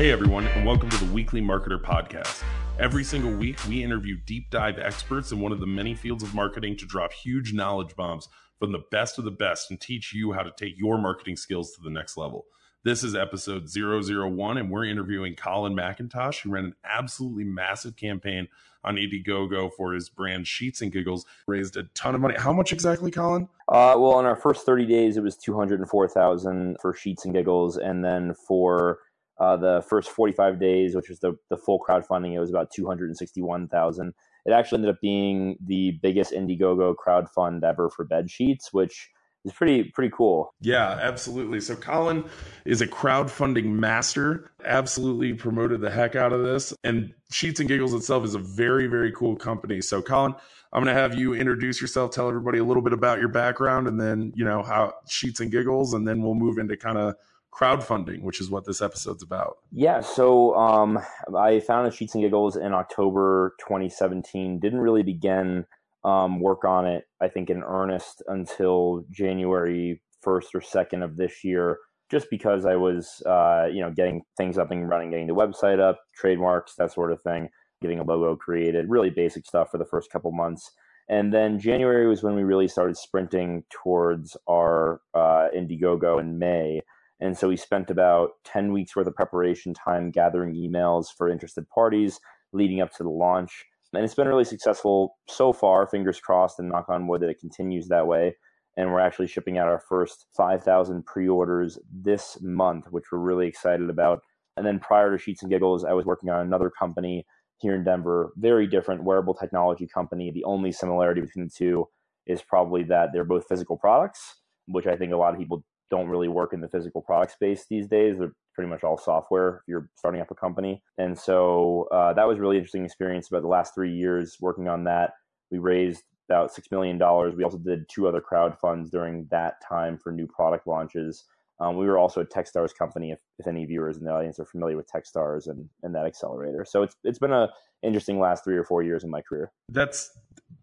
Hey, everyone, and welcome to the Weekly Marketer Podcast. Every single week, we interview deep dive experts in one of the many fields of marketing to drop huge knowledge bombs from the best of the best and teach you how to take your marketing skills to the next level. This is episode 001, and we're interviewing Colin McIntosh, who ran an absolutely massive campaign on Indiegogo for his brand Sheets and Giggles, raised a ton of money. How much exactly, Colin? Uh, well, in our first 30 days, it was 204,000 for Sheets and Giggles, and then for uh, the first 45 days, which was the, the full crowdfunding, it was about 261,000. It actually ended up being the biggest Indiegogo crowdfund ever for bed sheets, which is pretty pretty cool. Yeah, absolutely. So Colin is a crowdfunding master. Absolutely promoted the heck out of this. And Sheets and Giggles itself is a very very cool company. So Colin, I'm going to have you introduce yourself, tell everybody a little bit about your background and then, you know, how Sheets and Giggles and then we'll move into kind of crowdfunding, which is what this episode's about. Yeah, so um, I founded Sheets and Giggles in October 2017. Didn't really begin um, work on it, I think, in earnest until January 1st or 2nd of this year, just because I was, uh, you know, getting things up and running, getting the website up, trademarks, that sort of thing, getting a logo created, really basic stuff for the first couple months. And then January was when we really started sprinting towards our uh, Indiegogo in May. And so we spent about 10 weeks worth of preparation time gathering emails for interested parties leading up to the launch. And it's been really successful so far, fingers crossed, and knock on wood that it continues that way. And we're actually shipping out our first 5,000 pre orders this month, which we're really excited about. And then prior to Sheets and Giggles, I was working on another company here in Denver, very different wearable technology company. The only similarity between the two is probably that they're both physical products, which I think a lot of people don't really work in the physical product space these days. They're pretty much all software if you're starting up a company. And so uh, that was really interesting experience. About the last three years working on that, we raised about six million dollars. We also did two other crowd funds during that time for new product launches. Um, we were also a TechStars company, if, if any viewers in the audience are familiar with TechStars and, and that accelerator. So it's it's been a interesting last three or four years in my career. That's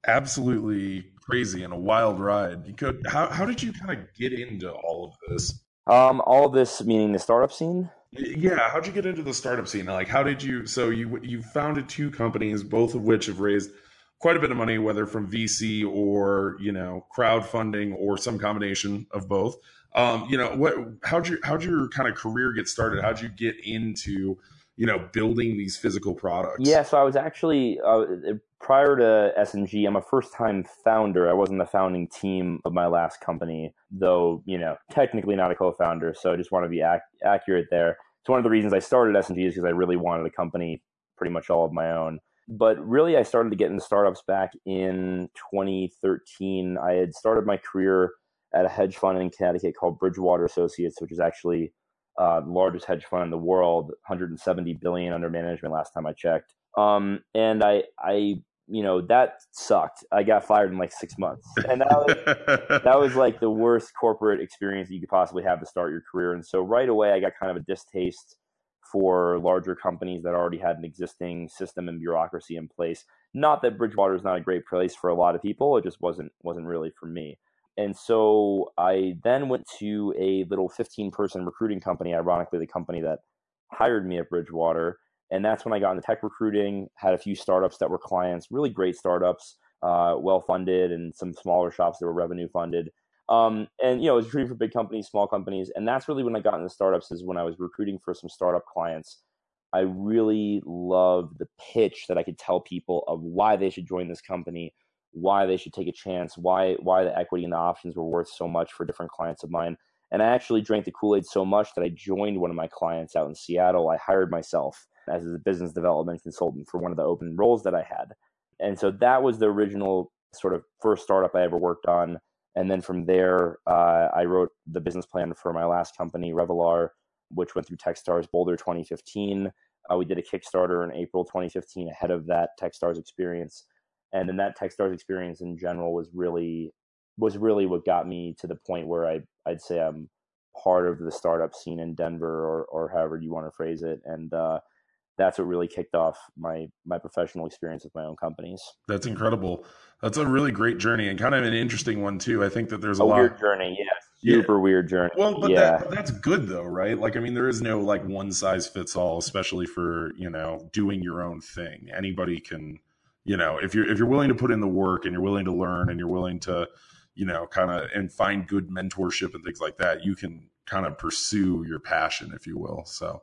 absolutely crazy and a wild ride. You could how how did you kind of get into all of this? Um, all this meaning the startup scene. Yeah, how'd you get into the startup scene? Like, how did you? So you you founded two companies, both of which have raised quite a bit of money, whether from VC or you know crowdfunding or some combination of both. Um, you know, what? How'd you how'd your kind of career get started? How'd you get into you know building these physical products? Yeah, so I was actually uh, prior to SNG, I'm a first time founder. I wasn't the founding team of my last company, though, you know, technically not a co founder. So I just want to be ac- accurate there. It's one of the reasons I started SNG is because I really wanted a company pretty much all of my own. But really, I started to get into startups back in 2013. I had started my career at a hedge fund in Connecticut called Bridgewater Associates, which is actually uh, the largest hedge fund in the world, 170 billion under management last time I checked. Um, and I, I, you know, that sucked. I got fired in like six months, and that was, that was like the worst corporate experience you could possibly have to start your career. And so right away, I got kind of a distaste for larger companies that already had an existing system and bureaucracy in place. Not that Bridgewater is not a great place for a lot of people; it just wasn't wasn't really for me. And so I then went to a little 15 person recruiting company, ironically, the company that hired me at Bridgewater and that's when I got into tech recruiting. Had a few startups that were clients, really great startups, uh, well funded, and some smaller shops that were revenue funded. Um, and you know, I was recruiting for big companies, small companies, and that's really when I got into startups. Is when I was recruiting for some startup clients. I really loved the pitch that I could tell people of why they should join this company, why they should take a chance, why why the equity and the options were worth so much for different clients of mine. And I actually drank the Kool Aid so much that I joined one of my clients out in Seattle. I hired myself as a business development consultant for one of the open roles that I had. And so that was the original sort of first startup I ever worked on. And then from there, uh, I wrote the business plan for my last company, Revolar, which went through Techstars Boulder 2015. Uh, we did a Kickstarter in April 2015 ahead of that Techstars experience. And then that Techstars experience in general was really was really what got me to the point where I I'd say I'm part of the startup scene in Denver or or however you want to phrase it. And uh, that's what really kicked off my my professional experience with my own companies. That's incredible. That's a really great journey and kind of an interesting one too. I think that there's a, a lot weird journey. Yes. super yeah. weird journey. Well, but yeah. that, that's good though, right? Like, I mean, there is no like one size fits all, especially for you know doing your own thing. Anybody can, you know, if you're if you're willing to put in the work and you're willing to learn and you're willing to, you know, kind of and find good mentorship and things like that, you can kind of pursue your passion, if you will. So.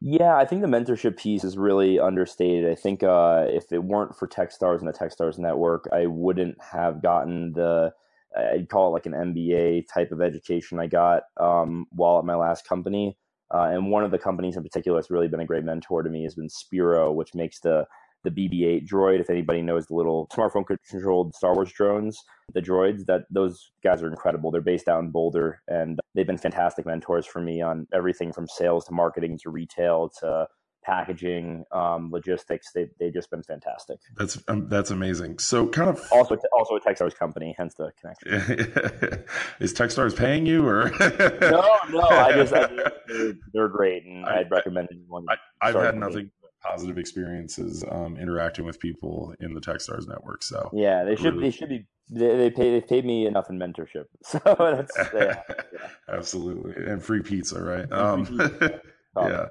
Yeah, I think the mentorship piece is really understated. I think uh, if it weren't for TechStars and the TechStars network, I wouldn't have gotten the I'd call it like an MBA type of education I got um, while at my last company. Uh, and one of the companies in particular that's really been a great mentor to me has been Sphero which makes the the BB-8 droid. If anybody knows the little smartphone controlled Star Wars drones, the droids, that those guys are incredible. They're based out in Boulder, and they've been fantastic mentors for me on everything from sales to marketing to retail to packaging, um, logistics. They they just been fantastic. That's um, that's amazing. So kind of also also a Techstars company, hence the connection. Is Techstars paying you or no? No, I just, I just they're, they're, great, and I, would recommend anyone. I, have had nothing positive experiences um, interacting with people in the Techstars network. So yeah, they should really... they should be they, they pay they paid me enough in mentorship. So that's yeah, yeah. absolutely and free pizza, right? Um, free pizza. yeah.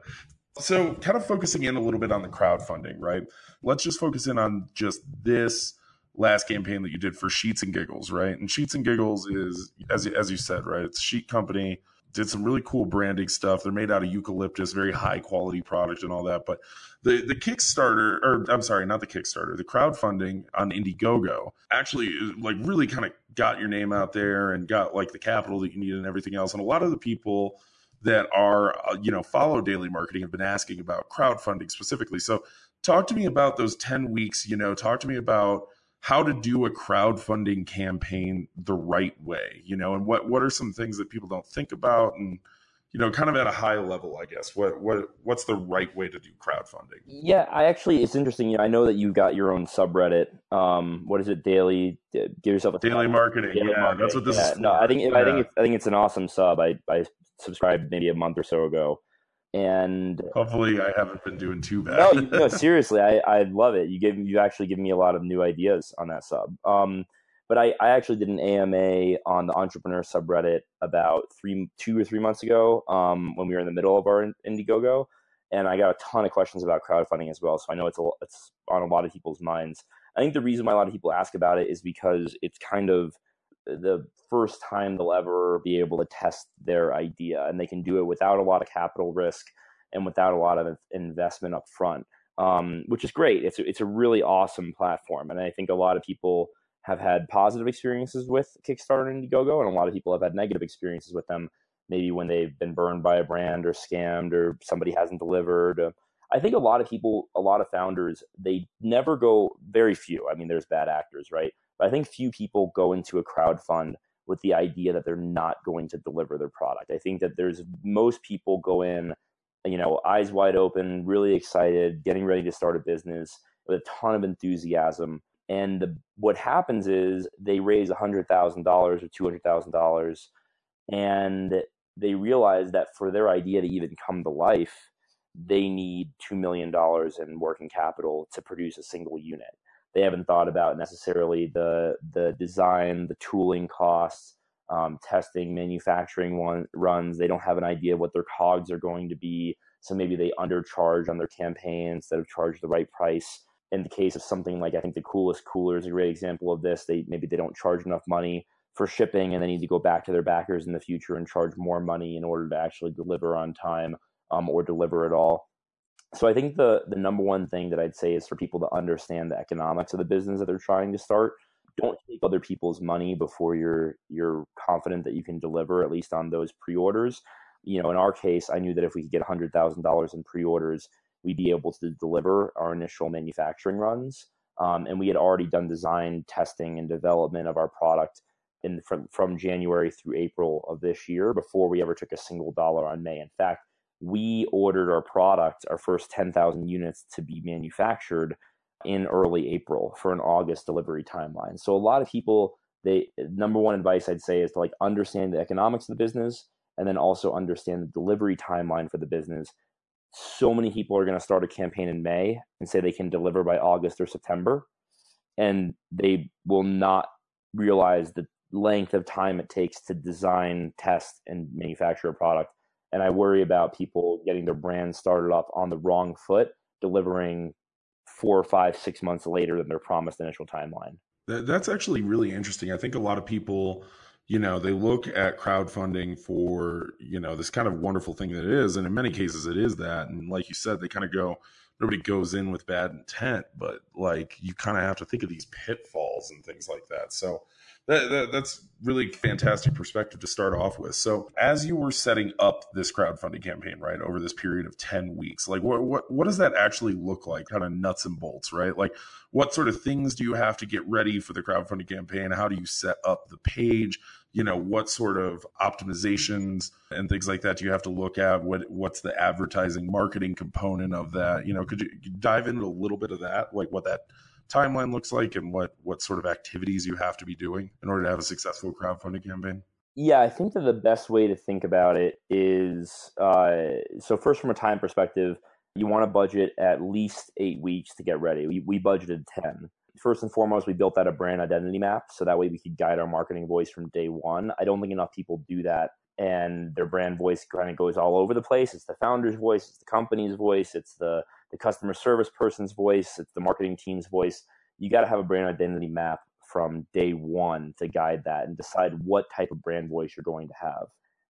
So, kind of focusing in a little bit on the crowdfunding, right? Let's just focus in on just this last campaign that you did for Sheets and Giggles, right? And Sheets and Giggles is, as as you said, right? It's a sheet company. Did some really cool branding stuff. They're made out of eucalyptus, very high quality product and all that. But the the Kickstarter, or I'm sorry, not the Kickstarter, the crowdfunding on Indiegogo actually like really kind of got your name out there and got like the capital that you need and everything else. And a lot of the people that are uh, you know follow daily marketing have been asking about crowdfunding specifically. So talk to me about those 10 weeks, you know, talk to me about how to do a crowdfunding campaign the right way, you know, and what what are some things that people don't think about and you know, kind of at a high level, I guess. What what what's the right way to do crowdfunding? Yeah, I actually it's interesting. You know, I know that you got your own subreddit. Um, what is it? Daily. Give yourself a daily marketing. Daily yeah, marketing. that's what this yeah. is. For. No, I think yeah. I think it's, I think it's an awesome sub. I I subscribed maybe a month or so ago, and hopefully I haven't been doing too bad. no, no, seriously, I I love it. You give you actually give me a lot of new ideas on that sub. Um, but I, I actually did an AMA on the entrepreneur subreddit about three, two or three months ago um, when we were in the middle of our Indiegogo, and I got a ton of questions about crowdfunding as well. So I know it's a, it's on a lot of people's minds. I think the reason why a lot of people ask about it is because it's kind of the first time they'll ever be able to test their idea, and they can do it without a lot of capital risk and without a lot of investment up front, um, which is great. It's it's a really awesome platform, and I think a lot of people have had positive experiences with Kickstarter and Indiegogo, and a lot of people have had negative experiences with them. Maybe when they've been burned by a brand or scammed or somebody hasn't delivered. I think a lot of people, a lot of founders, they never go. Very few. I mean, there's bad actors, right? But I think few people go into a crowd fund with the idea that they're not going to deliver their product. I think that there's most people go in, you know, eyes wide open, really excited, getting ready to start a business with a ton of enthusiasm. And the, what happens is they raise $100,000 or $200,000 and they realize that for their idea to even come to life, they need $2 million in working capital to produce a single unit they haven't thought about necessarily the the design, the tooling costs, um, testing, manufacturing one, runs. They don't have an idea of what their cogs are going to be, so maybe they undercharge on their campaign instead of charge the right price. In the case of something like I think the coolest cooler is a great example of this. They maybe they don't charge enough money for shipping, and they need to go back to their backers in the future and charge more money in order to actually deliver on time um, or deliver at all so I think the the number one thing that I'd say is for people to understand the economics of the business that they're trying to start. Don't take other people's money before you're you're confident that you can deliver at least on those pre-orders. You know, in our case, I knew that if we could get hundred thousand dollars in pre-orders, we'd be able to deliver our initial manufacturing runs. Um, and we had already done design, testing, and development of our product in from from January through April of this year before we ever took a single dollar on May. In fact, we ordered our product, our first 10,000 units to be manufactured in early April for an August delivery timeline. So a lot of people, they number one advice I'd say is to like understand the economics of the business and then also understand the delivery timeline for the business. So many people are going to start a campaign in May and say they can deliver by August or September, and they will not realize the length of time it takes to design, test, and manufacture a product. And I worry about people getting their brand started off on the wrong foot, delivering four or five, six months later than their promised initial timeline. That's actually really interesting. I think a lot of people, you know, they look at crowdfunding for, you know, this kind of wonderful thing that it is. And in many cases, it is that. And like you said, they kind of go, nobody goes in with bad intent, but like you kind of have to think of these pitfalls and things like that. So that, that, that's really fantastic perspective to start off with. So, as you were setting up this crowdfunding campaign, right, over this period of ten weeks, like what what what does that actually look like? Kind of nuts and bolts, right? Like, what sort of things do you have to get ready for the crowdfunding campaign? How do you set up the page? You know, what sort of optimizations and things like that do you have to look at? What what's the advertising marketing component of that? You know, could you dive into a little bit of that, like what that timeline looks like and what what sort of activities you have to be doing in order to have a successful crowdfunding campaign? Yeah, I think that the best way to think about it is uh, so first from a time perspective, you want to budget at least eight weeks to get ready. We, we budgeted ten. First and foremost, we built out a brand identity map so that way we could guide our marketing voice from day one. I don't think enough people do that and their brand voice kind of goes all over the place. It's the founder's voice, it's the company's voice, it's the the customer service person's voice, it's the marketing team's voice. You got to have a brand identity map from day one to guide that and decide what type of brand voice you're going to have.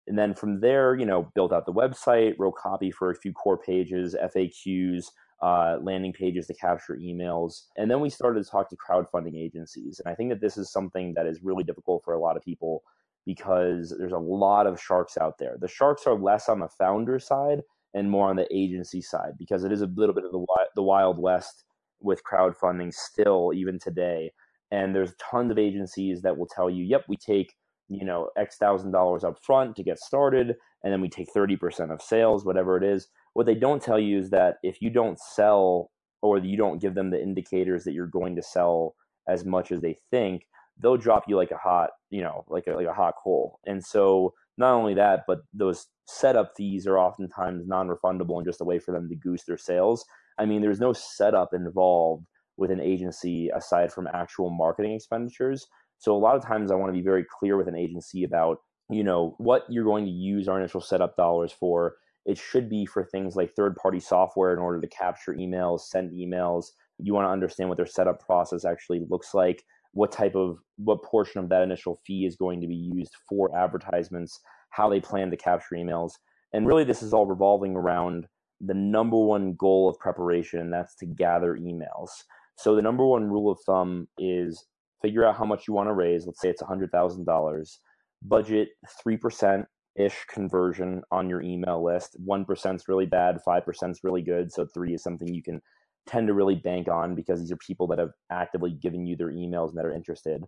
And then from there, you know, build out the website, wrote copy for a few core pages, FAQs, uh, landing pages to capture emails. And then we started to talk to crowdfunding agencies. And I think that this is something that is really difficult for a lot of people because there's a lot of sharks out there. The sharks are less on the founder side and more on the agency side because it is a little bit of the the wild west with crowdfunding still even today. And there's tons of agencies that will tell you, "Yep, we take you know X thousand dollars up front to get started, and then we take thirty percent of sales, whatever it is." What they don't tell you is that if you don't sell or you don't give them the indicators that you're going to sell as much as they think, they'll drop you like a hot, you know, like a, like a hot coal. And so not only that, but those setup fees are oftentimes non-refundable and just a way for them to goose their sales. I mean, there's no setup involved with an agency aside from actual marketing expenditures. So a lot of times I want to be very clear with an agency about, you know, what you're going to use our initial setup dollars for. It should be for things like third-party software in order to capture emails, send emails. You want to understand what their setup process actually looks like what type of what portion of that initial fee is going to be used for advertisements, how they plan to capture emails. And really this is all revolving around the number one goal of preparation, and that's to gather emails. So the number one rule of thumb is figure out how much you want to raise. Let's say it's $100,000. Budget 3% ish conversion on your email list. 1% is really bad, 5% is really good. So 3 is something you can tend to really bank on because these are people that have actively given you their emails and that are interested.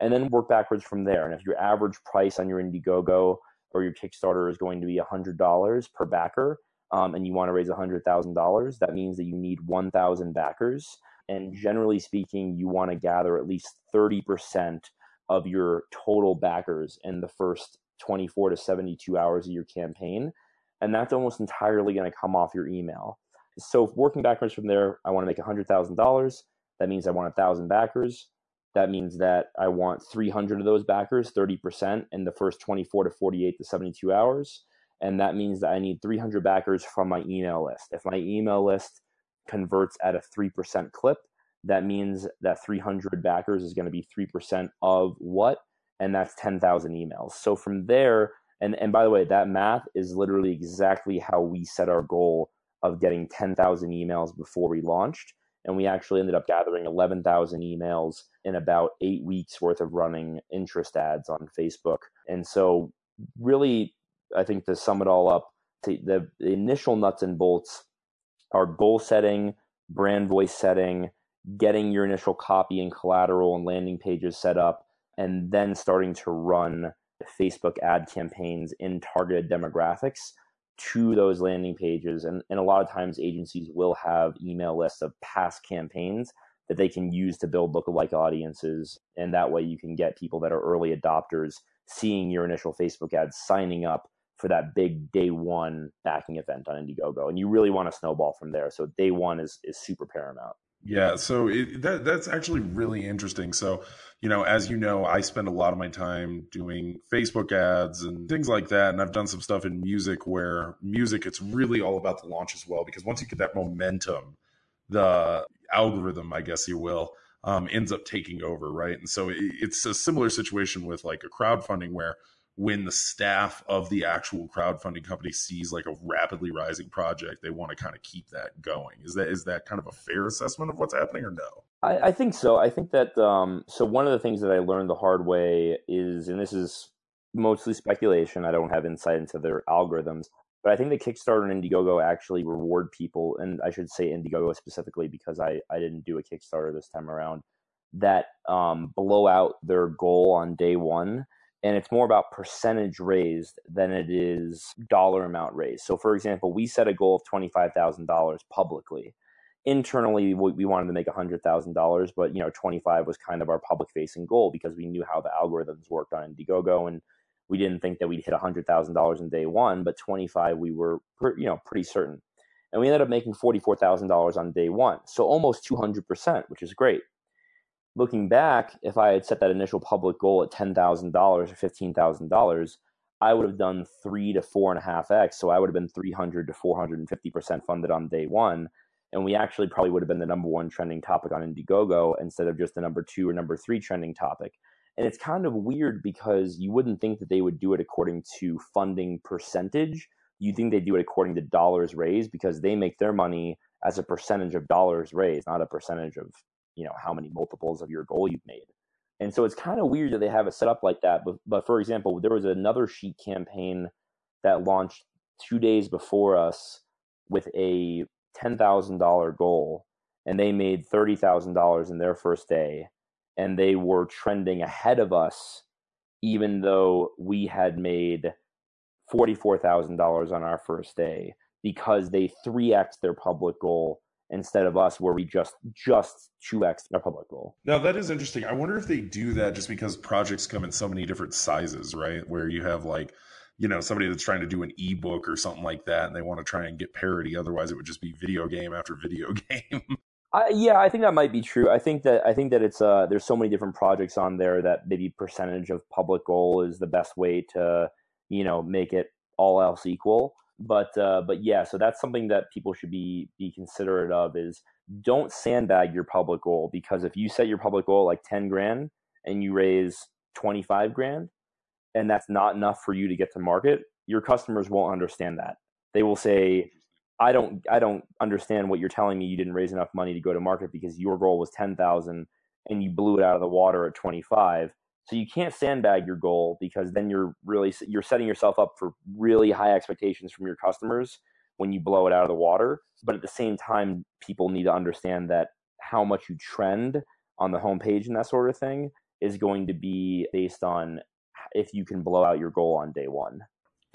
And then work backwards from there. And if your average price on your Indiegogo or your Kickstarter is going to be $100 per backer, um, and you want to raise $100,000, that means that you need 1,000 backers. And generally speaking, you want to gather at least 30% of your total backers in the first 24 to 72 hours of your campaign. And that's almost entirely going to come off your email. So working backwards from there, I want to make $100,000. That means I want 1,000 backers. That means that I want 300 of those backers, 30% in the first 24 to 48 to 72 hours. And that means that I need 300 backers from my email list. If my email list converts at a 3% clip, that means that 300 backers is going to be 3% of what? And that's 10,000 emails. So from there, and, and by the way, that math is literally exactly how we set our goal of getting 10,000 emails before we launched. And we actually ended up gathering 11,000 emails in about eight weeks worth of running interest ads on Facebook. And so, really, I think to sum it all up, the, the initial nuts and bolts are goal setting, brand voice setting, getting your initial copy and collateral and landing pages set up, and then starting to run Facebook ad campaigns in targeted demographics to those landing pages. And, and a lot of times agencies will have email lists of past campaigns that they can use to build lookalike audiences. And that way you can get people that are early adopters seeing your initial Facebook ads, signing up for that big day one backing event on Indiegogo. And you really want to snowball from there. So day one is, is super paramount. Yeah, so it, that that's actually really interesting. So, you know, as you know, I spend a lot of my time doing Facebook ads and things like that, and I've done some stuff in music where music it's really all about the launch as well because once you get that momentum, the algorithm, I guess you will, um, ends up taking over, right? And so it, it's a similar situation with like a crowdfunding where when the staff of the actual crowdfunding company sees like a rapidly rising project, they want to kind of keep that going. Is that is that kind of a fair assessment of what's happening, or no? I, I think so. I think that um, so. One of the things that I learned the hard way is, and this is mostly speculation. I don't have insight into their algorithms, but I think the Kickstarter and Indiegogo actually reward people, and I should say Indiegogo specifically because I I didn't do a Kickstarter this time around that um, blow out their goal on day one and it's more about percentage raised than it is dollar amount raised. So, for example, we set a goal of $25,000 publicly. Internally, we wanted to make $100,000, but you know, 25 was kind of our public facing goal because we knew how the algorithms worked on Indiegogo and we didn't think that we'd hit $100,000 in day one, but 25 we were you know pretty certain. And we ended up making $44,000 on day one. So almost 200%, which is great looking back, if I had set that initial public goal at ten thousand dollars or fifteen thousand dollars, I would have done three to four and a half x. So I would have been three hundred to four hundred and fifty percent funded on day one, and we actually probably would have been the number one trending topic on Indiegogo instead of just the number two or number three trending topic. And it's kind of weird because you wouldn't think that they would do it according to funding percentage. You think they do it according to dollars raised because they make their money as a percentage of dollars raised, not a percentage of you know how many multiples of your goal you've made. And so it's kind of weird that they have it set up like that but, but for example there was another sheet campaign that launched two days before us with a $10000 goal and they made $30000 in their first day and they were trending ahead of us even though we had made $44000 on our first day because they 3x their public goal instead of us where we just just 2x our public goal. Now that is interesting. I wonder if they do that just because projects come in so many different sizes, right? Where you have like you know somebody that's trying to do an ebook or something like that and they want to try and get parity otherwise it would just be video game after video game yeah i think that might be true i think that i think that it's uh there's so many different projects on there that maybe percentage of public goal is the best way to you know make it all else equal but uh, but yeah, so that's something that people should be be considerate of is don't sandbag your public goal because if you set your public goal like 10 grand and you raise 25 grand and that's not enough for you to get to market, your customers won't understand that. They will say, I don't I don't understand what you're telling me you didn't raise enough money to go to market because your goal was 10,000 and you blew it out of the water at 25 so you can't sandbag your goal because then you're really you're setting yourself up for really high expectations from your customers when you blow it out of the water. But at the same time, people need to understand that how much you trend on the homepage and that sort of thing is going to be based on if you can blow out your goal on day one.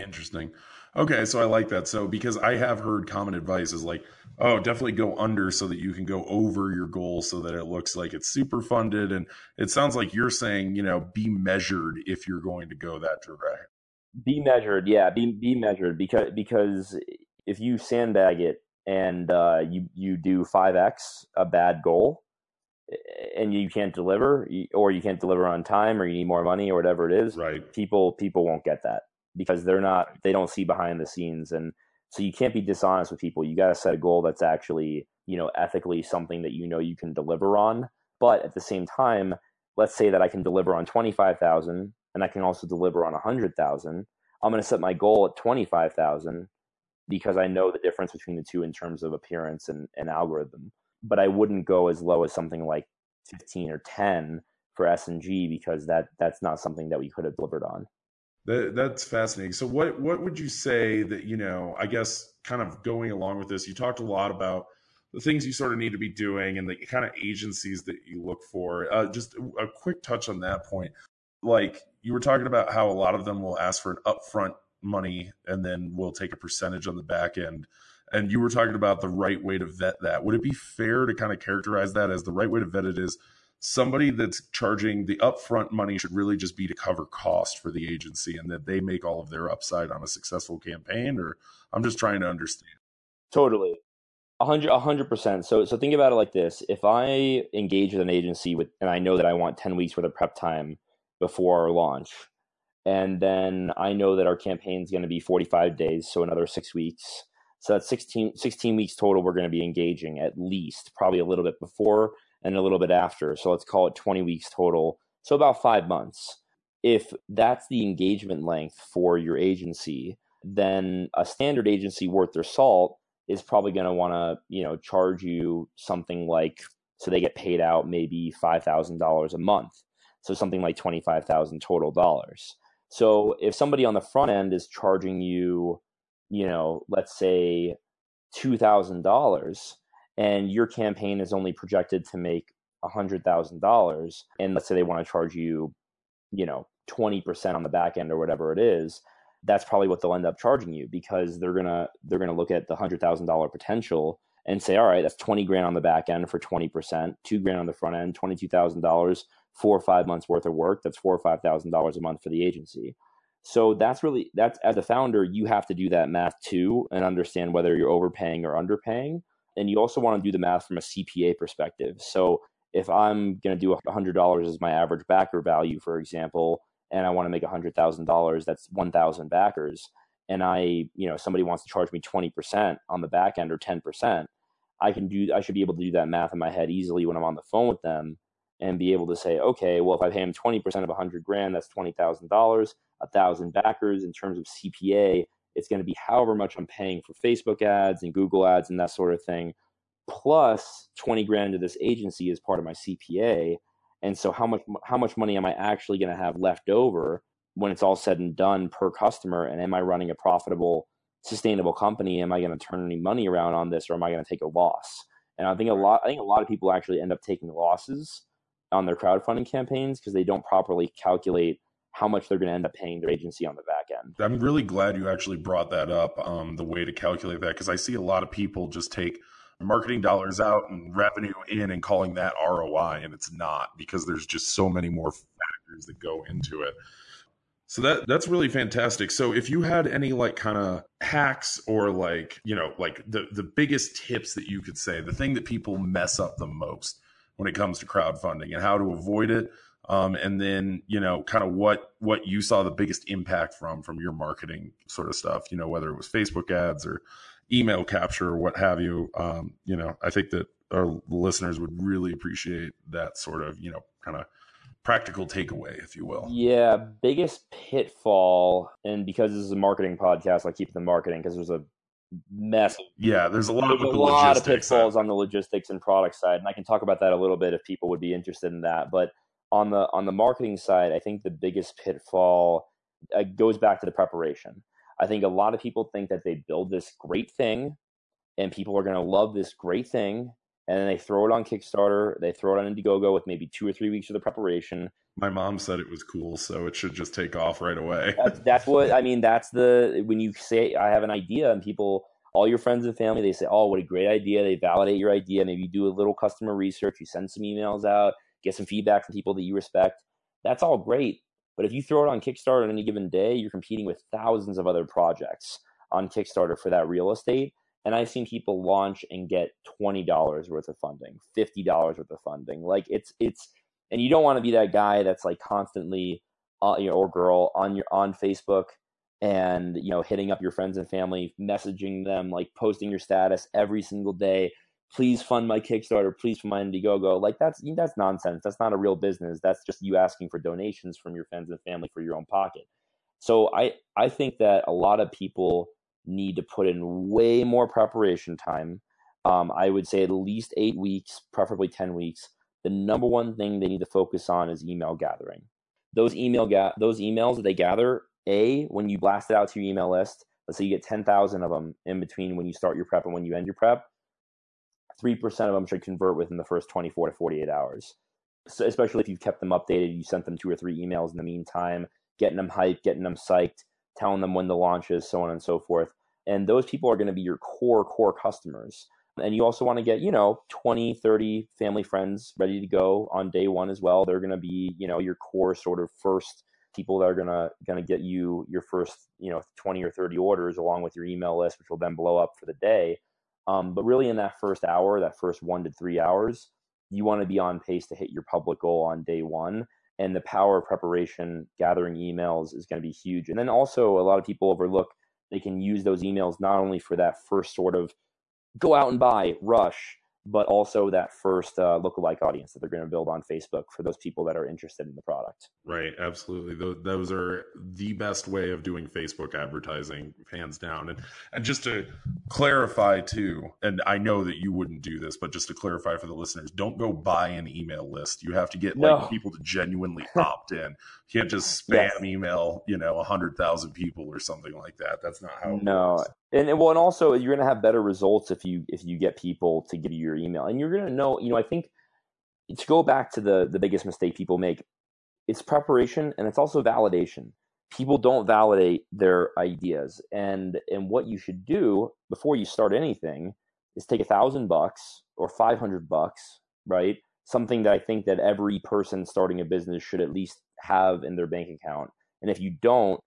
Interesting. Okay, so I like that. So because I have heard common advice is like, oh, definitely go under so that you can go over your goal so that it looks like it's super funded. And it sounds like you're saying, you know, be measured if you're going to go that direct. Be measured, yeah. Be be measured because because if you sandbag it and uh, you you do five x a bad goal and you can't deliver or you can't deliver on time or you need more money or whatever it is right people people won't get that because they're not they don't see behind the scenes. And so you can't be dishonest with people. You got to set a goal that's actually you know ethically something that you know you can deliver on. But at the same time let's say that i can deliver on 25000 and i can also deliver on 100000 i'm going to set my goal at 25000 because i know the difference between the two in terms of appearance and, and algorithm. But i wouldn't go as low as something like 15 or 10 for s&g because that that's not something that we could have delivered on that, that's fascinating. So, what what would you say that you know? I guess kind of going along with this, you talked a lot about the things you sort of need to be doing and the kind of agencies that you look for. Uh, just a quick touch on that point. Like you were talking about how a lot of them will ask for an upfront money and then we'll take a percentage on the back end. And you were talking about the right way to vet that. Would it be fair to kind of characterize that as the right way to vet it is somebody that's charging the upfront money should really just be to cover cost for the agency and that they make all of their upside on a successful campaign or i'm just trying to understand totally A hundred, a hundred percent. So, so think about it like this: if I engage with an agency with, and I know that I want ten weeks worth of prep time before our launch, and then I know that our campaign is going to be forty-five days, so another six weeks. So that's 16, 16 weeks total. We're going to be engaging at least, probably a little bit before and a little bit after. So let's call it twenty weeks total. So about five months. If that's the engagement length for your agency, then a standard agency worth their salt is probably going to want to you know charge you something like so they get paid out maybe $5000 a month so something like 25000 total dollars so if somebody on the front end is charging you you know let's say $2000 and your campaign is only projected to make $100000 and let's say they want to charge you you know 20% on the back end or whatever it is that's probably what they'll end up charging you because they're gonna they're gonna look at the hundred thousand dollar potential and say, all right, that's twenty grand on the back end for twenty percent, two grand on the front end, twenty two thousand dollars, four or five months worth of work. That's four or five thousand dollars a month for the agency. So that's really that's as a founder, you have to do that math too and understand whether you're overpaying or underpaying. And you also want to do the math from a CPA perspective. So if I'm going to do $100 as my average backer value, for example, and I want to make $100,000, that's 1,000 backers, and I, you know, somebody wants to charge me 20% on the back end or 10%, I can do, I should be able to do that math in my head easily when I'm on the phone with them and be able to say, okay, well, if I pay them 20% of 100 grand, that's $20,000, a thousand backers in terms of CPA, it's going to be however much I'm paying for Facebook ads and Google ads and that sort of thing, plus 20 grand to this agency as part of my CPA and so how much how much money am I actually going to have left over when it's all said and done per customer? And am I running a profitable, sustainable company? Am I going to turn any money around on this, or am I going to take a loss? And I think a lot I think a lot of people actually end up taking losses on their crowdfunding campaigns because they don't properly calculate how much they're going to end up paying their agency on the back end. I'm really glad you actually brought that up, um, the way to calculate that, because I see a lot of people just take marketing dollars out and revenue in and calling that ROI, and it's not because there's just so many more factors that go into it. So that that's really fantastic. So if you had any like kind of hacks or like, you know, like the the biggest tips that you could say, the thing that people mess up the most when it comes to crowdfunding and how to avoid it um, and then you know kind of what what you saw the biggest impact from from your marketing sort of stuff you know whether it was facebook ads or email capture or what have you. Um, you know, I think that our listeners would really appreciate that sort of, you know, kind of practical takeaway, if you will. Yeah, biggest pitfall, and because this is a marketing podcast, I keep the marketing because there's a mess. Yeah, there's a lot there's of a lot of pitfalls on the logistics and product side, and I can talk about that a little bit if people would be interested in that. But on the on the marketing side, I think the biggest pitfall uh, goes back to the preparation. I think a lot of people think that they build this great thing and people are going to love this great thing. And then they throw it on Kickstarter, they throw it on Indiegogo with maybe two or three weeks of the preparation. My mom said it was cool, so it should just take off right away. that's, that's what I mean. That's the when you say I have an idea, and people, all your friends and family, they say, "Oh, what a great idea!" They validate your idea. Maybe you do a little customer research, you send some emails out, get some feedback from people that you respect. That's all great. But if you throw it on Kickstarter on any given day, you're competing with thousands of other projects on Kickstarter for that real estate. And I've seen people launch and get twenty dollars worth of funding, fifty dollars worth of funding. Like it's it's, and you don't want to be that guy that's like constantly, uh, you know, or girl on your on Facebook and you know hitting up your friends and family, messaging them, like posting your status every single day, please fund my Kickstarter, please fund my Indiegogo. Like that's that's nonsense. That's not a real business. That's just you asking for donations from your friends and family for your own pocket. So I I think that a lot of people need to put in way more preparation time. Um, I would say at least eight weeks, preferably ten weeks. The number one thing they need to focus on is email gathering. Those email ga- those emails that they gather, a when you blast it out to your email list. Let's say you get ten thousand of them in between when you start your prep and when you end your prep 3% of them should convert within the first 24 to 48 hours. So especially if you've kept them updated, you sent them two or three emails in the meantime, getting them hyped, getting them psyched, telling them when the launch is, so on and so forth. And those people are going to be your core, core customers. And you also want to get, you know, 20, 30 family friends ready to go on day one as well. They're going to be, you know, your core sort of first people that are going to going to get you your first, you know, 20 or 30 orders along with your email list, which will then blow up for the day Um, but really, in that first hour, that first one to three hours, you want to be on pace to hit your public goal on day one. And the power of preparation, gathering emails is going to be huge. And then also, a lot of people overlook they can use those emails not only for that first sort of go out and buy rush, but also that first uh, lookalike audience that they're going to build on Facebook for those people that are interested in the product. Right, absolutely. Those, those are the best way of doing Facebook advertising, hands down. And and just to clarify too, and I know that you wouldn't do this, but just to clarify for the listeners, don't go buy an email list. You have to get no. like people to genuinely opt in. You can't just spam yes. email, you know, a hundred thousand people or something like that. That's not how. no, works. And, and well, and also you're going to have better results if you if you get people to give you your email, and you're going to know. You know, I think to go back to the the biggest mistake people make, it's preparation and it's also validation. People don't validate their ideas, and and what you should do before you start anything is take a thousand bucks or five hundred bucks, right? Something that I think that every person starting a business should at least have in their bank account. And if you don't,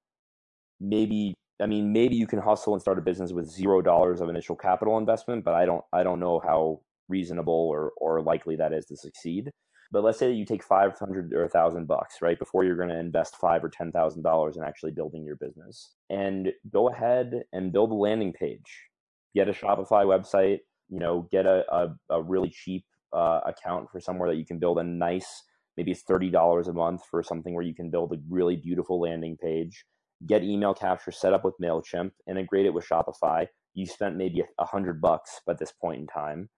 maybe I mean, maybe you can hustle and start a business with zero dollars of initial capital investment, but I don't I don't know how reasonable or or likely that is to succeed. But let's say that you take five hundred or a thousand bucks, right, before you're going to invest five or ten thousand dollars in actually building your business, and go ahead and build a landing page, get a Shopify website, you know, get a a, a really cheap uh, account for somewhere that you can build a nice, maybe it's thirty dollars a month for something where you can build a really beautiful landing page get email capture set up with MailChimp, integrate it with Shopify. You spent maybe a hundred bucks by this point in time,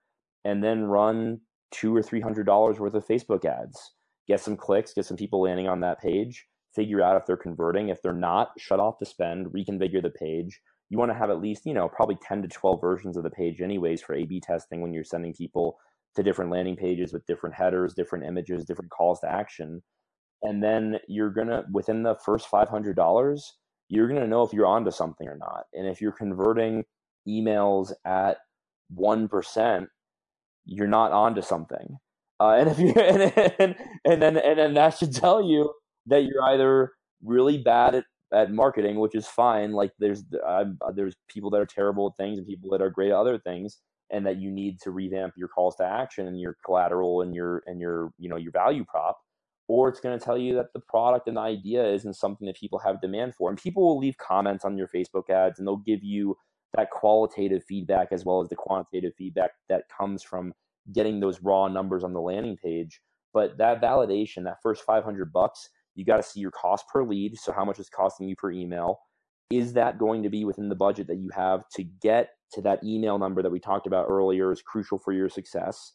and then run two or three hundred dollars worth of Facebook ads. Get some clicks, get some people landing on that page, figure out if they're converting. If they're not, shut off the spend, reconfigure the page. You want to have at least, you know, probably 10 to 12 versions of the page anyways for A B testing when you're sending people to different landing pages with different headers, different images, different calls to action and then you're gonna within the first five hundred dollars, you're gonna know if you're onto something or not. And if you're converting emails at one percent, you're not onto something. Uh, and if you and, and and then and then that should tell you that you're either really bad at, at marketing, which is fine. Like there's uh, there's people that are terrible at things and people that are great at other things, and that you need to revamp your calls to action and your collateral and your and your you know your value prop or it's going to tell you that the product and the idea isn't something that people have demand for. And people will leave comments on your Facebook ads and they'll give you that qualitative feedback as well as the quantitative feedback that comes from getting those raw numbers on the landing page. But that validation, that first 500 bucks, you got to see your cost per lead. So, how much is costing you per email? Is that going to be within the budget that you have to get to that email number that we talked about earlier is crucial for your success?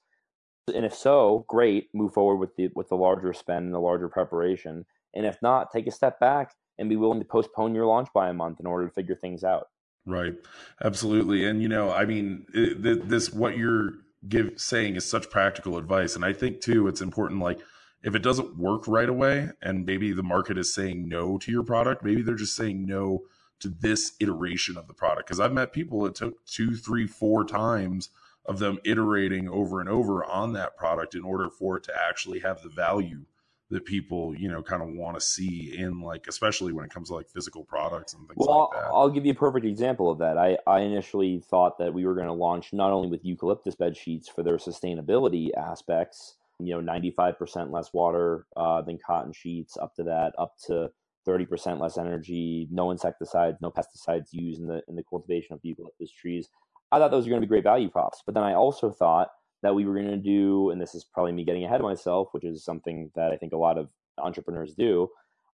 And if so, great, move forward with the with the larger spend and the larger preparation. And if not, take a step back and be willing to postpone your launch by a month in order to figure things out. Right. Absolutely. And you know, I mean, it, this what you're give saying is such practical advice and I think too it's important like if it doesn't work right away and maybe the market is saying no to your product, maybe they're just saying no to this iteration of the product because I've met people it took two, three, four times of them iterating over and over on that product in order for it to actually have the value that people you know kind of want to see in like especially when it comes to like physical products and things well, like that. I'll give you a perfect example of that. I, I initially thought that we were going to launch not only with eucalyptus bed sheets for their sustainability aspects, you know, 95% less water uh, than cotton sheets, up to that, up to 30% less energy, no insecticides, no pesticides used in the in the cultivation of eucalyptus trees. I thought those were going to be great value props. But then I also thought that we were going to do, and this is probably me getting ahead of myself, which is something that I think a lot of entrepreneurs do.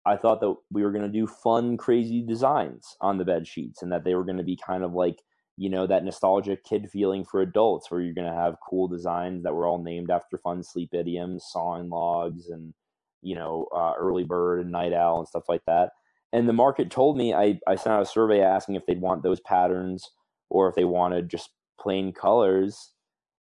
I thought that we were going to do fun, crazy designs on the bed sheets, and that they were going to be kind of like you know that nostalgic kid feeling for adults, where you're going to have cool designs that were all named after fun sleep idioms, sawing logs, and you know uh, early bird and night owl and stuff like that. And the market told me I, I sent out a survey asking if they'd want those patterns or if they wanted just plain colors.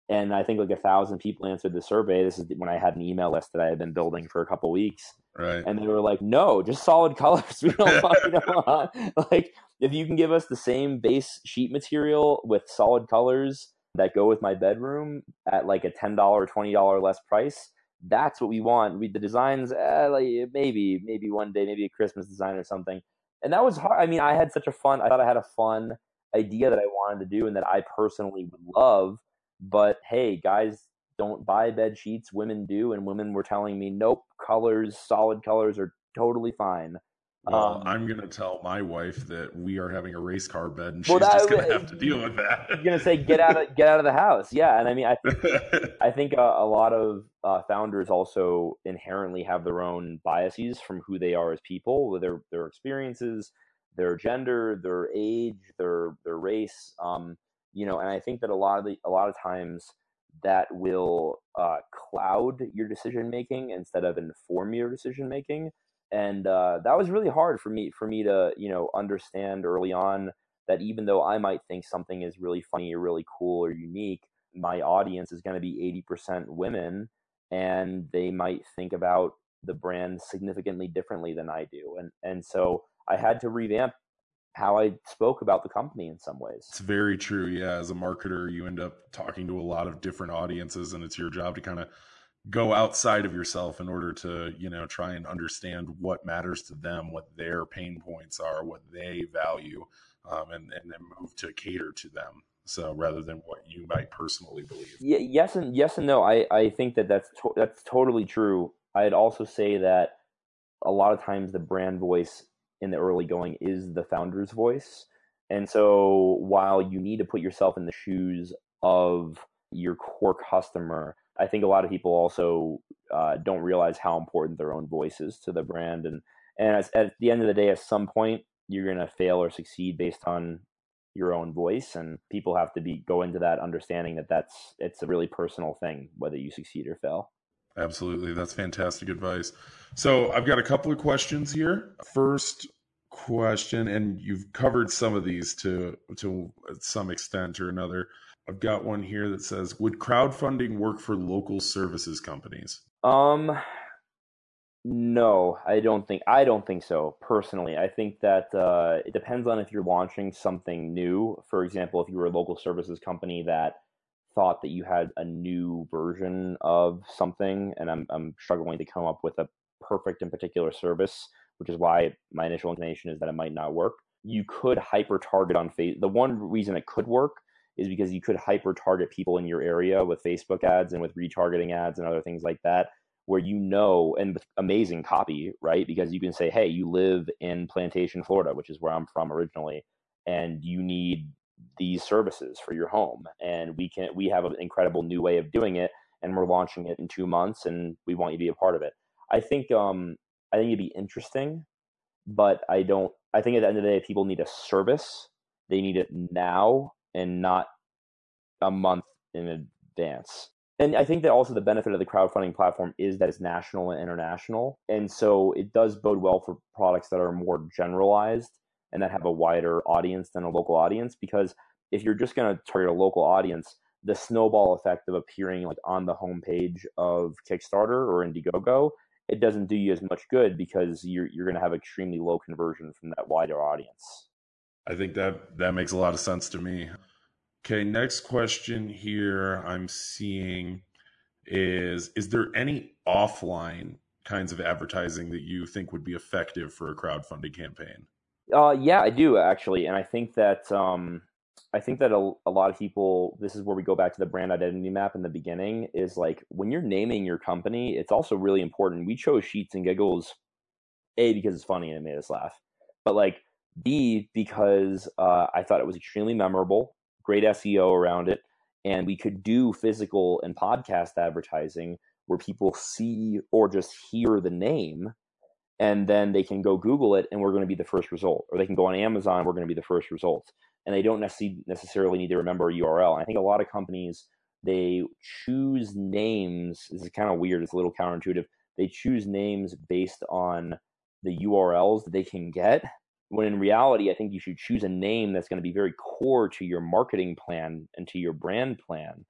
And I think like a thousand people answered the survey. This is when I had an email list that I had been building for a couple weeks. Right. And they were like, no, just solid colors. We don't want, we don't want. Like, if you can give us the same base sheet material with solid colors that go with my bedroom at like a $10, $20 less price, that's what we want. We, the designs, eh, like maybe, maybe one day, maybe a Christmas design or something. And that was hard. I mean, I had such a fun, I thought I had a fun idea that I wanted to do and that I personally would love. But hey, guys don't buy bed sheets. Women do, and women were telling me, nope, colors, solid colors are totally fine. Well, um, I'm going to tell my wife that we are having a race car bed, and she's that, just going to have to deal with that. You're going to say, "Get out of get out of the house." Yeah, and I mean, I I think uh, a lot of uh, founders also inherently have their own biases from who they are as people, their their experiences, their gender, their age, their their race. Um, you know, and I think that a lot of the a lot of times that will uh, cloud your decision making instead of inform your decision making and uh, that was really hard for me for me to you know understand early on that even though I might think something is really funny or really cool or unique, my audience is going to be 80% women and they might think about the brand significantly differently than I do. And and so I had to revamp how I spoke about the company in some ways. It's very true. Yeah, as a marketer, you end up talking to a lot of different audiences and it's your job to kind of go outside of yourself in order to you know try and understand what matters to them what their pain points are what they value um, and, and then move to cater to them so rather than what you might personally believe yeah, yes and yes and no i, I think that that's to- that's totally true i'd also say that a lot of times the brand voice in the early going is the founder's voice. And so while you need to put yourself in the shoes of your core customer I think a lot of people also uh, don't realize how important their own voice is to the brand, and and as, at the end of the day, at some point, you're going to fail or succeed based on your own voice, and people have to be go into that understanding that that's it's a really personal thing whether you succeed or fail. Absolutely, that's fantastic advice. So I've got a couple of questions here. First question, and you've covered some of these to to some extent or another. I've got one here that says, "Would crowdfunding work for local services companies?" Um, no, I don't think I don't think so. Personally, I think that uh, it depends on if you're launching something new. For example, if you were a local services company that thought that you had a new version of something, and I'm I'm struggling to come up with a perfect and particular service, which is why my initial inclination is that it might not work. You could hyper target on face. The one reason it could work is because you could hyper target people in your area with Facebook ads and with retargeting ads and other things like that, where you know, and amazing copy, right? Because you can say, hey, you live in Plantation, Florida, which is where I'm from originally, and you need these services for your home. And we can, we have an incredible new way of doing it, and we're launching it in two months, and we want you to be a part of it. I think, um, I think it'd be interesting, but I don't. I think at the end of the day, people need a service. They need it now and not a month in advance. And I think that also the benefit of the crowdfunding platform is that it's national and international. And so it does bode well for products that are more generalized and that have a wider audience than a local audience. Because if you're just going to target a local audience, the snowball effect of appearing like on the homepage of Kickstarter or Indiegogo, it doesn't do you as much good because you're you're going to have extremely low conversion from that wider audience. I think that that makes a lot of sense to me. Okay, next question here I'm seeing is is there any offline kinds of advertising that you think would be effective for a crowdfunding campaign? Uh, yeah, I do actually, and I think that um, I think that a, a lot of people. This is where we go back to the brand identity map in the beginning. Is like when you're naming your company, it's also really important. We chose Sheets and Giggles, a because it's funny and it made us laugh, but like B, because uh, I thought it was extremely memorable, great SEO around it, and we could do physical and podcast advertising where people see or just hear the name and then they can go Google it and we're going to be the first result. Or they can go on Amazon, we're going to be the first result. And they don't necessarily need to remember a URL. I think a lot of companies, they choose names. This is kind of weird, it's a little counterintuitive. They choose names based on the URLs that they can get when in reality, I think you should choose a name that's going to be very core to your marketing plan and to your brand plan.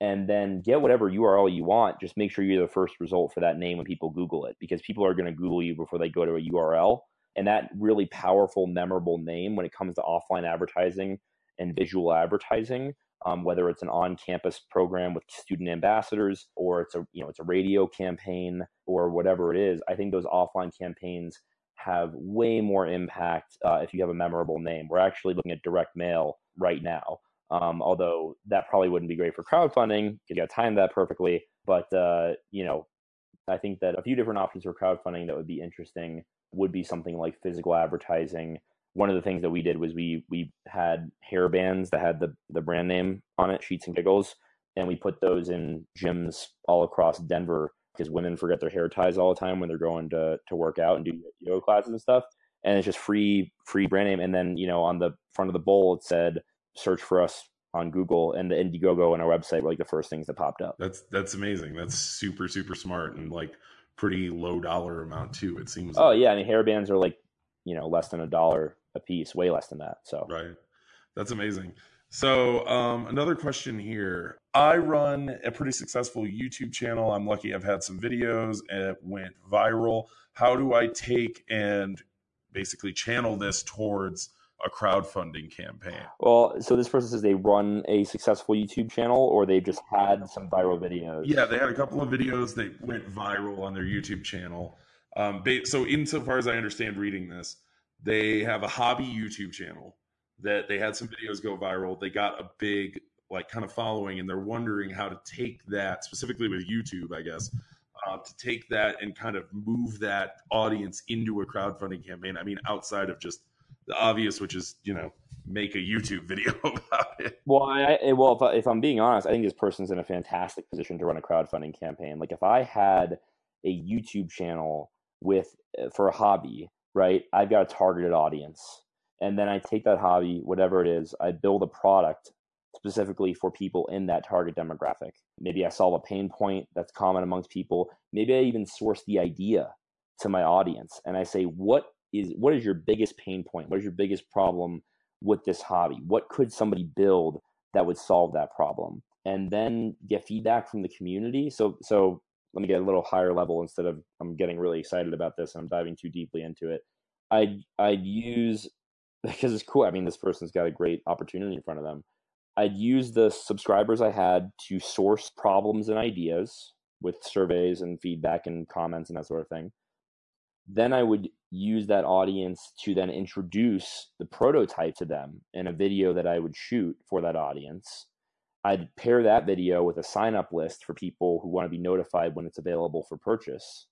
And then get whatever URL you want. Just make sure you're the first result for that name when people Google it, because people are going to Google you before they go to a URL. And that really powerful, memorable name when it comes to offline advertising and visual advertising, um, whether it's an on-campus program with student ambassadors or it's a you know it's a radio campaign or whatever it is. I think those offline campaigns have way more impact uh, if you have a memorable name. We're actually looking at direct mail right now, um, although that probably wouldn't be great for crowdfunding you got to time that perfectly. But uh, you know, I think that a few different options for crowdfunding that would be interesting would be something like physical advertising. One of the things that we did was we we had hair bands that had the the brand name on it, Sheets and Giggles, and we put those in gyms all across Denver because women forget their hair ties all the time when they're going to to work out and do yoga classes and stuff. And it's just free free brand name. And then you know on the front of the bowl it said search for us on Google and the Indiegogo and our website were like the first things that popped up. That's that's amazing. That's super super smart and like pretty low dollar amount too. It seems. Oh like. yeah, I mean hair bands are like you know less than a dollar a piece, way less than that. So right, that's amazing. So, um, another question here. I run a pretty successful YouTube channel. I'm lucky I've had some videos and it went viral. How do I take and basically channel this towards a crowdfunding campaign? Well, so this person says they run a successful YouTube channel or they've just had some viral videos. Yeah, they had a couple of videos that went viral on their YouTube channel. Um, so, insofar as I understand reading this, they have a hobby YouTube channel that they had some videos go viral. They got a big like kind of following, and they're wondering how to take that specifically with YouTube, I guess, uh, to take that and kind of move that audience into a crowdfunding campaign. I mean, outside of just the obvious, which is you know make a YouTube video about it. Well, I, well, if, I, if I'm being honest, I think this person's in a fantastic position to run a crowdfunding campaign. Like if I had a YouTube channel with uh, for a hobby, right? I've got a targeted audience and then I take that hobby, whatever it is, I build a product specifically for people in that target demographic. Maybe I solve a pain point that's common amongst people. Maybe I even source the idea to my audience and I say, what is what is your biggest pain point? What is your biggest problem with this hobby? What could somebody build that would solve that problem? And then get feedback from the community. So so let me get a little higher level instead of I'm getting really excited about this and I'm diving too deeply into it. I'd I'd use because it's cool. I mean, this person's got a great opportunity in front of them. I'd use the subscribers I had to source problems and ideas with surveys and feedback and comments and that sort of thing. Then I would use that audience to then introduce the prototype to them in a video that I would shoot for that audience. I'd pair that video with a sign up list for people who want to be notified when it's available for purchase.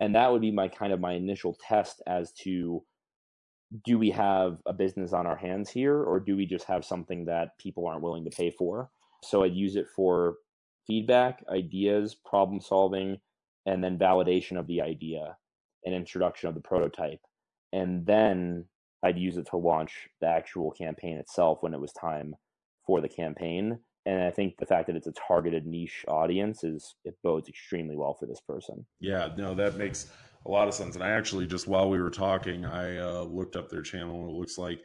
And that would be my kind of my initial test as to do we have a business on our hands here or do we just have something that people aren't willing to pay for so i'd use it for feedback ideas problem solving and then validation of the idea and introduction of the prototype and then i'd use it to launch the actual campaign itself when it was time for the campaign and i think the fact that it's a targeted niche audience is it bodes extremely well for this person yeah no that makes a lot of sense. And I actually just while we were talking, I uh, looked up their channel, and it looks like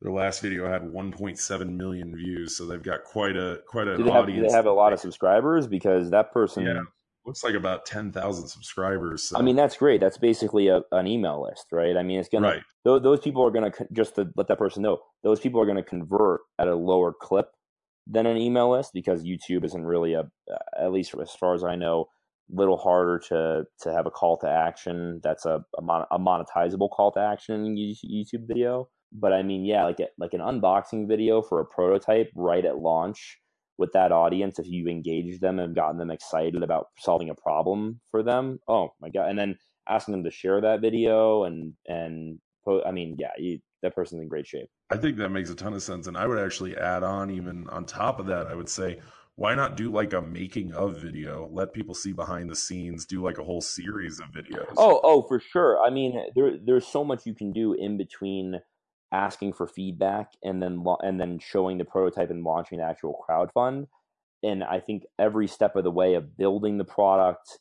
their last video had 1.7 million views. So they've got quite a quite an do audience. Have, do they have a lot of subscribers because that person. Yeah, looks like about 10,000 subscribers. So. I mean, that's great. That's basically a, an email list, right? I mean, it's gonna right. those, those people are gonna just to let that person know those people are gonna convert at a lower clip than an email list because YouTube isn't really a at least as far as I know little harder to to have a call to action that's a a, mon- a monetizable call to action in YouTube video. But I mean, yeah, like a, like an unboxing video for a prototype right at launch with that audience. If you engage them and gotten them excited about solving a problem for them, oh my god! And then asking them to share that video and and I mean, yeah, you, that person's in great shape. I think that makes a ton of sense, and I would actually add on even on top of that. I would say why not do like a making of video let people see behind the scenes do like a whole series of videos oh oh for sure i mean there there's so much you can do in between asking for feedback and then and then showing the prototype and launching the actual crowd fund and i think every step of the way of building the product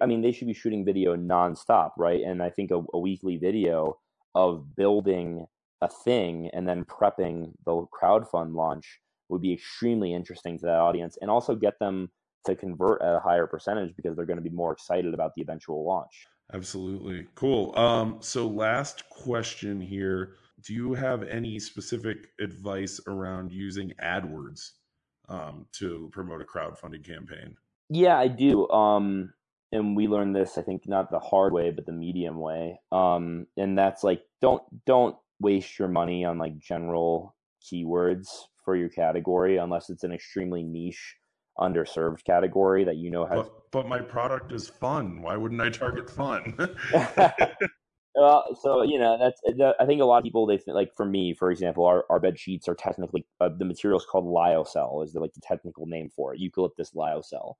i mean they should be shooting video nonstop right and i think a, a weekly video of building a thing and then prepping the crowd fund launch would be extremely interesting to that audience and also get them to convert at a higher percentage because they're going to be more excited about the eventual launch. Absolutely. Cool. Um, so last question here. Do you have any specific advice around using AdWords um, to promote a crowdfunding campaign? Yeah, I do. Um, and we learned this, I think, not the hard way, but the medium way. Um, and that's like, don't don't waste your money on like general keywords for your category unless it's an extremely niche underserved category that you know has but, but my product is fun why wouldn't i target fun Uh, so you know that's I think a lot of people they like for me for example our, our bed sheets are technically uh, the material is called lyocell is the, like the technical name for it eucalyptus lyocell.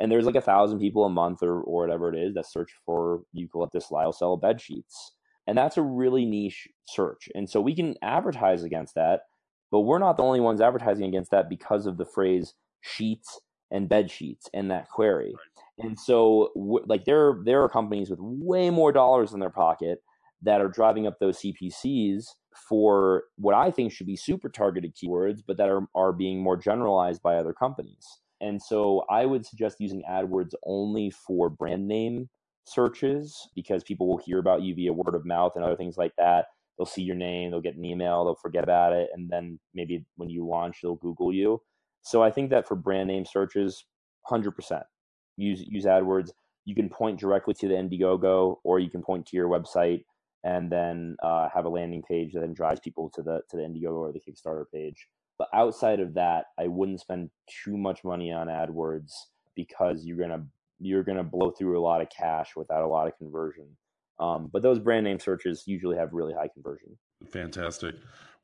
And there's like a thousand people a month or, or whatever it is that search for eucalyptus lyocell bed sheets. And that's a really niche search. And so we can advertise against that but we're not the only ones advertising against that because of the phrase sheets and bed sheets in that query. And so, like, there there are companies with way more dollars in their pocket that are driving up those CPCs for what I think should be super targeted keywords, but that are are being more generalized by other companies. And so, I would suggest using AdWords only for brand name searches because people will hear about you via word of mouth and other things like that. They'll see your name, they'll get an email, they'll forget about it, and then maybe when you launch, they'll Google you. So I think that for brand name searches, 100% use use AdWords. You can point directly to the Indiegogo, or you can point to your website and then uh, have a landing page that then drives people to the to the Indiegogo or the Kickstarter page. But outside of that, I wouldn't spend too much money on AdWords because you're gonna you're gonna blow through a lot of cash without a lot of conversion. Um, but those brand name searches usually have really high conversion. Fantastic.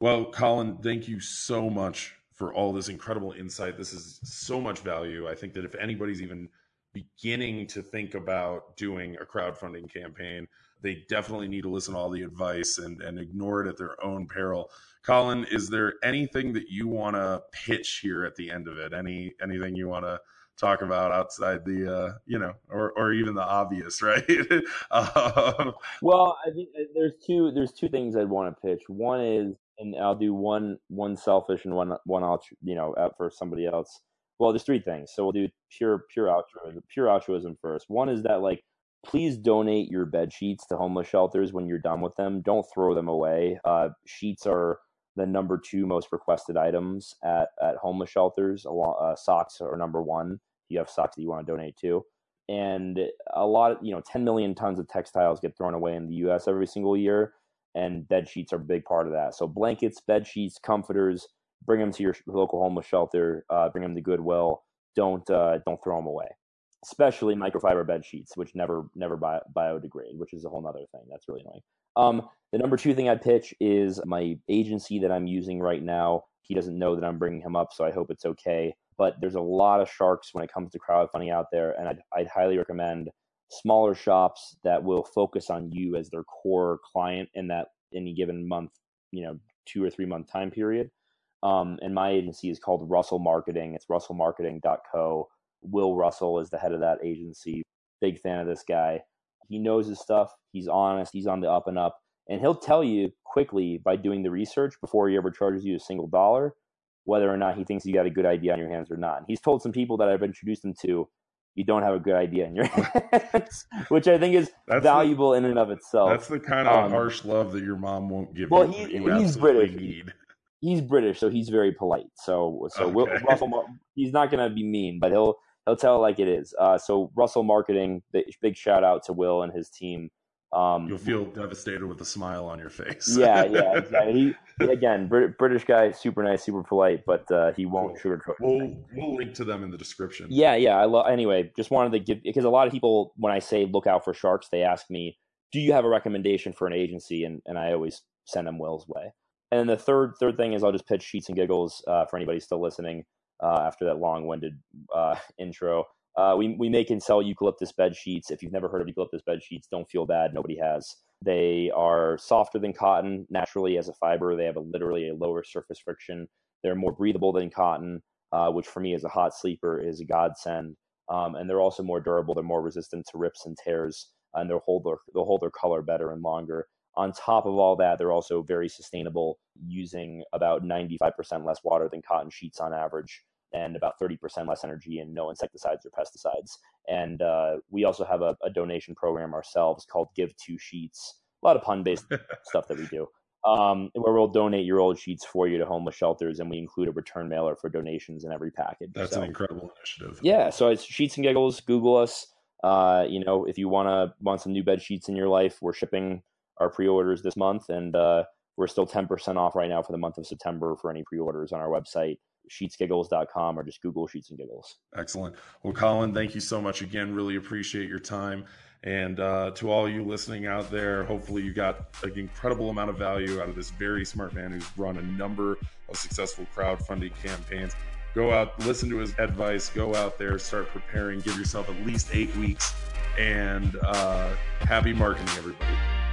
Well, Colin, thank you so much for all this incredible insight. This is so much value. I think that if anybody's even beginning to think about doing a crowdfunding campaign, they definitely need to listen to all the advice and, and ignore it at their own peril. Colin, is there anything that you want to pitch here at the end of it? Any anything you want to talk about outside the uh, you know or, or even the obvious right um, well i think uh, there's two there's two things i'd want to pitch one is and I'll do one one selfish and one one altru- you know out for somebody else. Well, there's three things. So we'll do pure pure altruism. Pure altruism first. One is that like please donate your bed sheets to homeless shelters when you're done with them. Don't throw them away. Uh, sheets are the number two most requested items at at homeless shelters. Uh, socks are number one. You have socks that you want to donate to. And a lot of, you know, 10 million tons of textiles get thrown away in the US every single year and bed sheets are a big part of that. So blankets, bed sheets, comforters, bring them to your local homeless shelter. Uh, bring them to Goodwill. Don't uh, don't throw them away. Especially microfiber bed sheets, which never never bio- biodegrade, which is a whole other thing. That's really annoying. Um, the number two thing I pitch is my agency that I'm using right now. He doesn't know that I'm bringing him up, so I hope it's okay. But there's a lot of sharks when it comes to crowdfunding out there, and I'd, I'd highly recommend smaller shops that will focus on you as their core client in that any given month, you know, two or three month time period. Um, and my agency is called Russell Marketing. It's russellmarketing.co. Will Russell is the head of that agency. Big fan of this guy. He knows his stuff. He's honest. He's on the up and up. And he'll tell you quickly by doing the research before he ever charges you a single dollar whether or not he thinks you got a good idea on your hands or not. And he's told some people that I've introduced him to you don't have a good idea in your hands, which I think is that's valuable the, in and of itself. That's the kind of um, harsh love that your mom won't give well, you. He, he's British. Need. He's British, so he's very polite. So, so okay. Russell, he's not going to be mean, but he'll he'll tell it like it is. Uh, so, Russell Marketing, big shout out to Will and his team um, You'll feel devastated with a smile on your face. yeah, yeah, exactly. He, again, Brit- British guy, super nice, super polite, but uh, he won't cool. sugarcoat. We'll we'll link to them in the description. Yeah, yeah. I love. Anyway, just wanted to give because a lot of people, when I say look out for sharks, they ask me, "Do you have a recommendation for an agency?" And and I always send them Will's way. And then the third third thing is I'll just pitch sheets and giggles uh, for anybody still listening uh, after that long winded uh, intro. Uh, we, we make and sell eucalyptus bed sheets. If you've never heard of eucalyptus bed sheets, don't feel bad. Nobody has. They are softer than cotton naturally as a fiber. They have a, literally a lower surface friction. They're more breathable than cotton, uh, which for me as a hot sleeper is a godsend. Um, and they're also more durable. They're more resistant to rips and tears, and they'll hold their they'll hold their color better and longer. On top of all that, they're also very sustainable, using about 95% less water than cotton sheets on average and about 30% less energy and no insecticides or pesticides. And uh, we also have a, a, donation program ourselves called Give Two Sheets. A lot of pun based stuff that we do, um, where we'll donate your old sheets for you to homeless shelters, and we include a return mailer for donations in every package. That's so, an incredible initiative. Yeah, so it's Sheets and Giggles. Google us. uh, you know, if you want to want some new bed sheets in your life, we're shipping our pre-orders this month, and uh, we're still 10% off right now for the month of September for any pre-orders on our website sheetsgiggles.com or just Google Sheets and Giggles. Excellent. Well, Colin, thank you so much again. Really appreciate your time. And uh, to all you listening out there, hopefully you got an incredible amount of value out of this very smart man who's run a number of successful crowdfunding campaigns. Go out, listen to his advice, go out there, start preparing, give yourself at least eight weeks, and uh, happy marketing, everybody.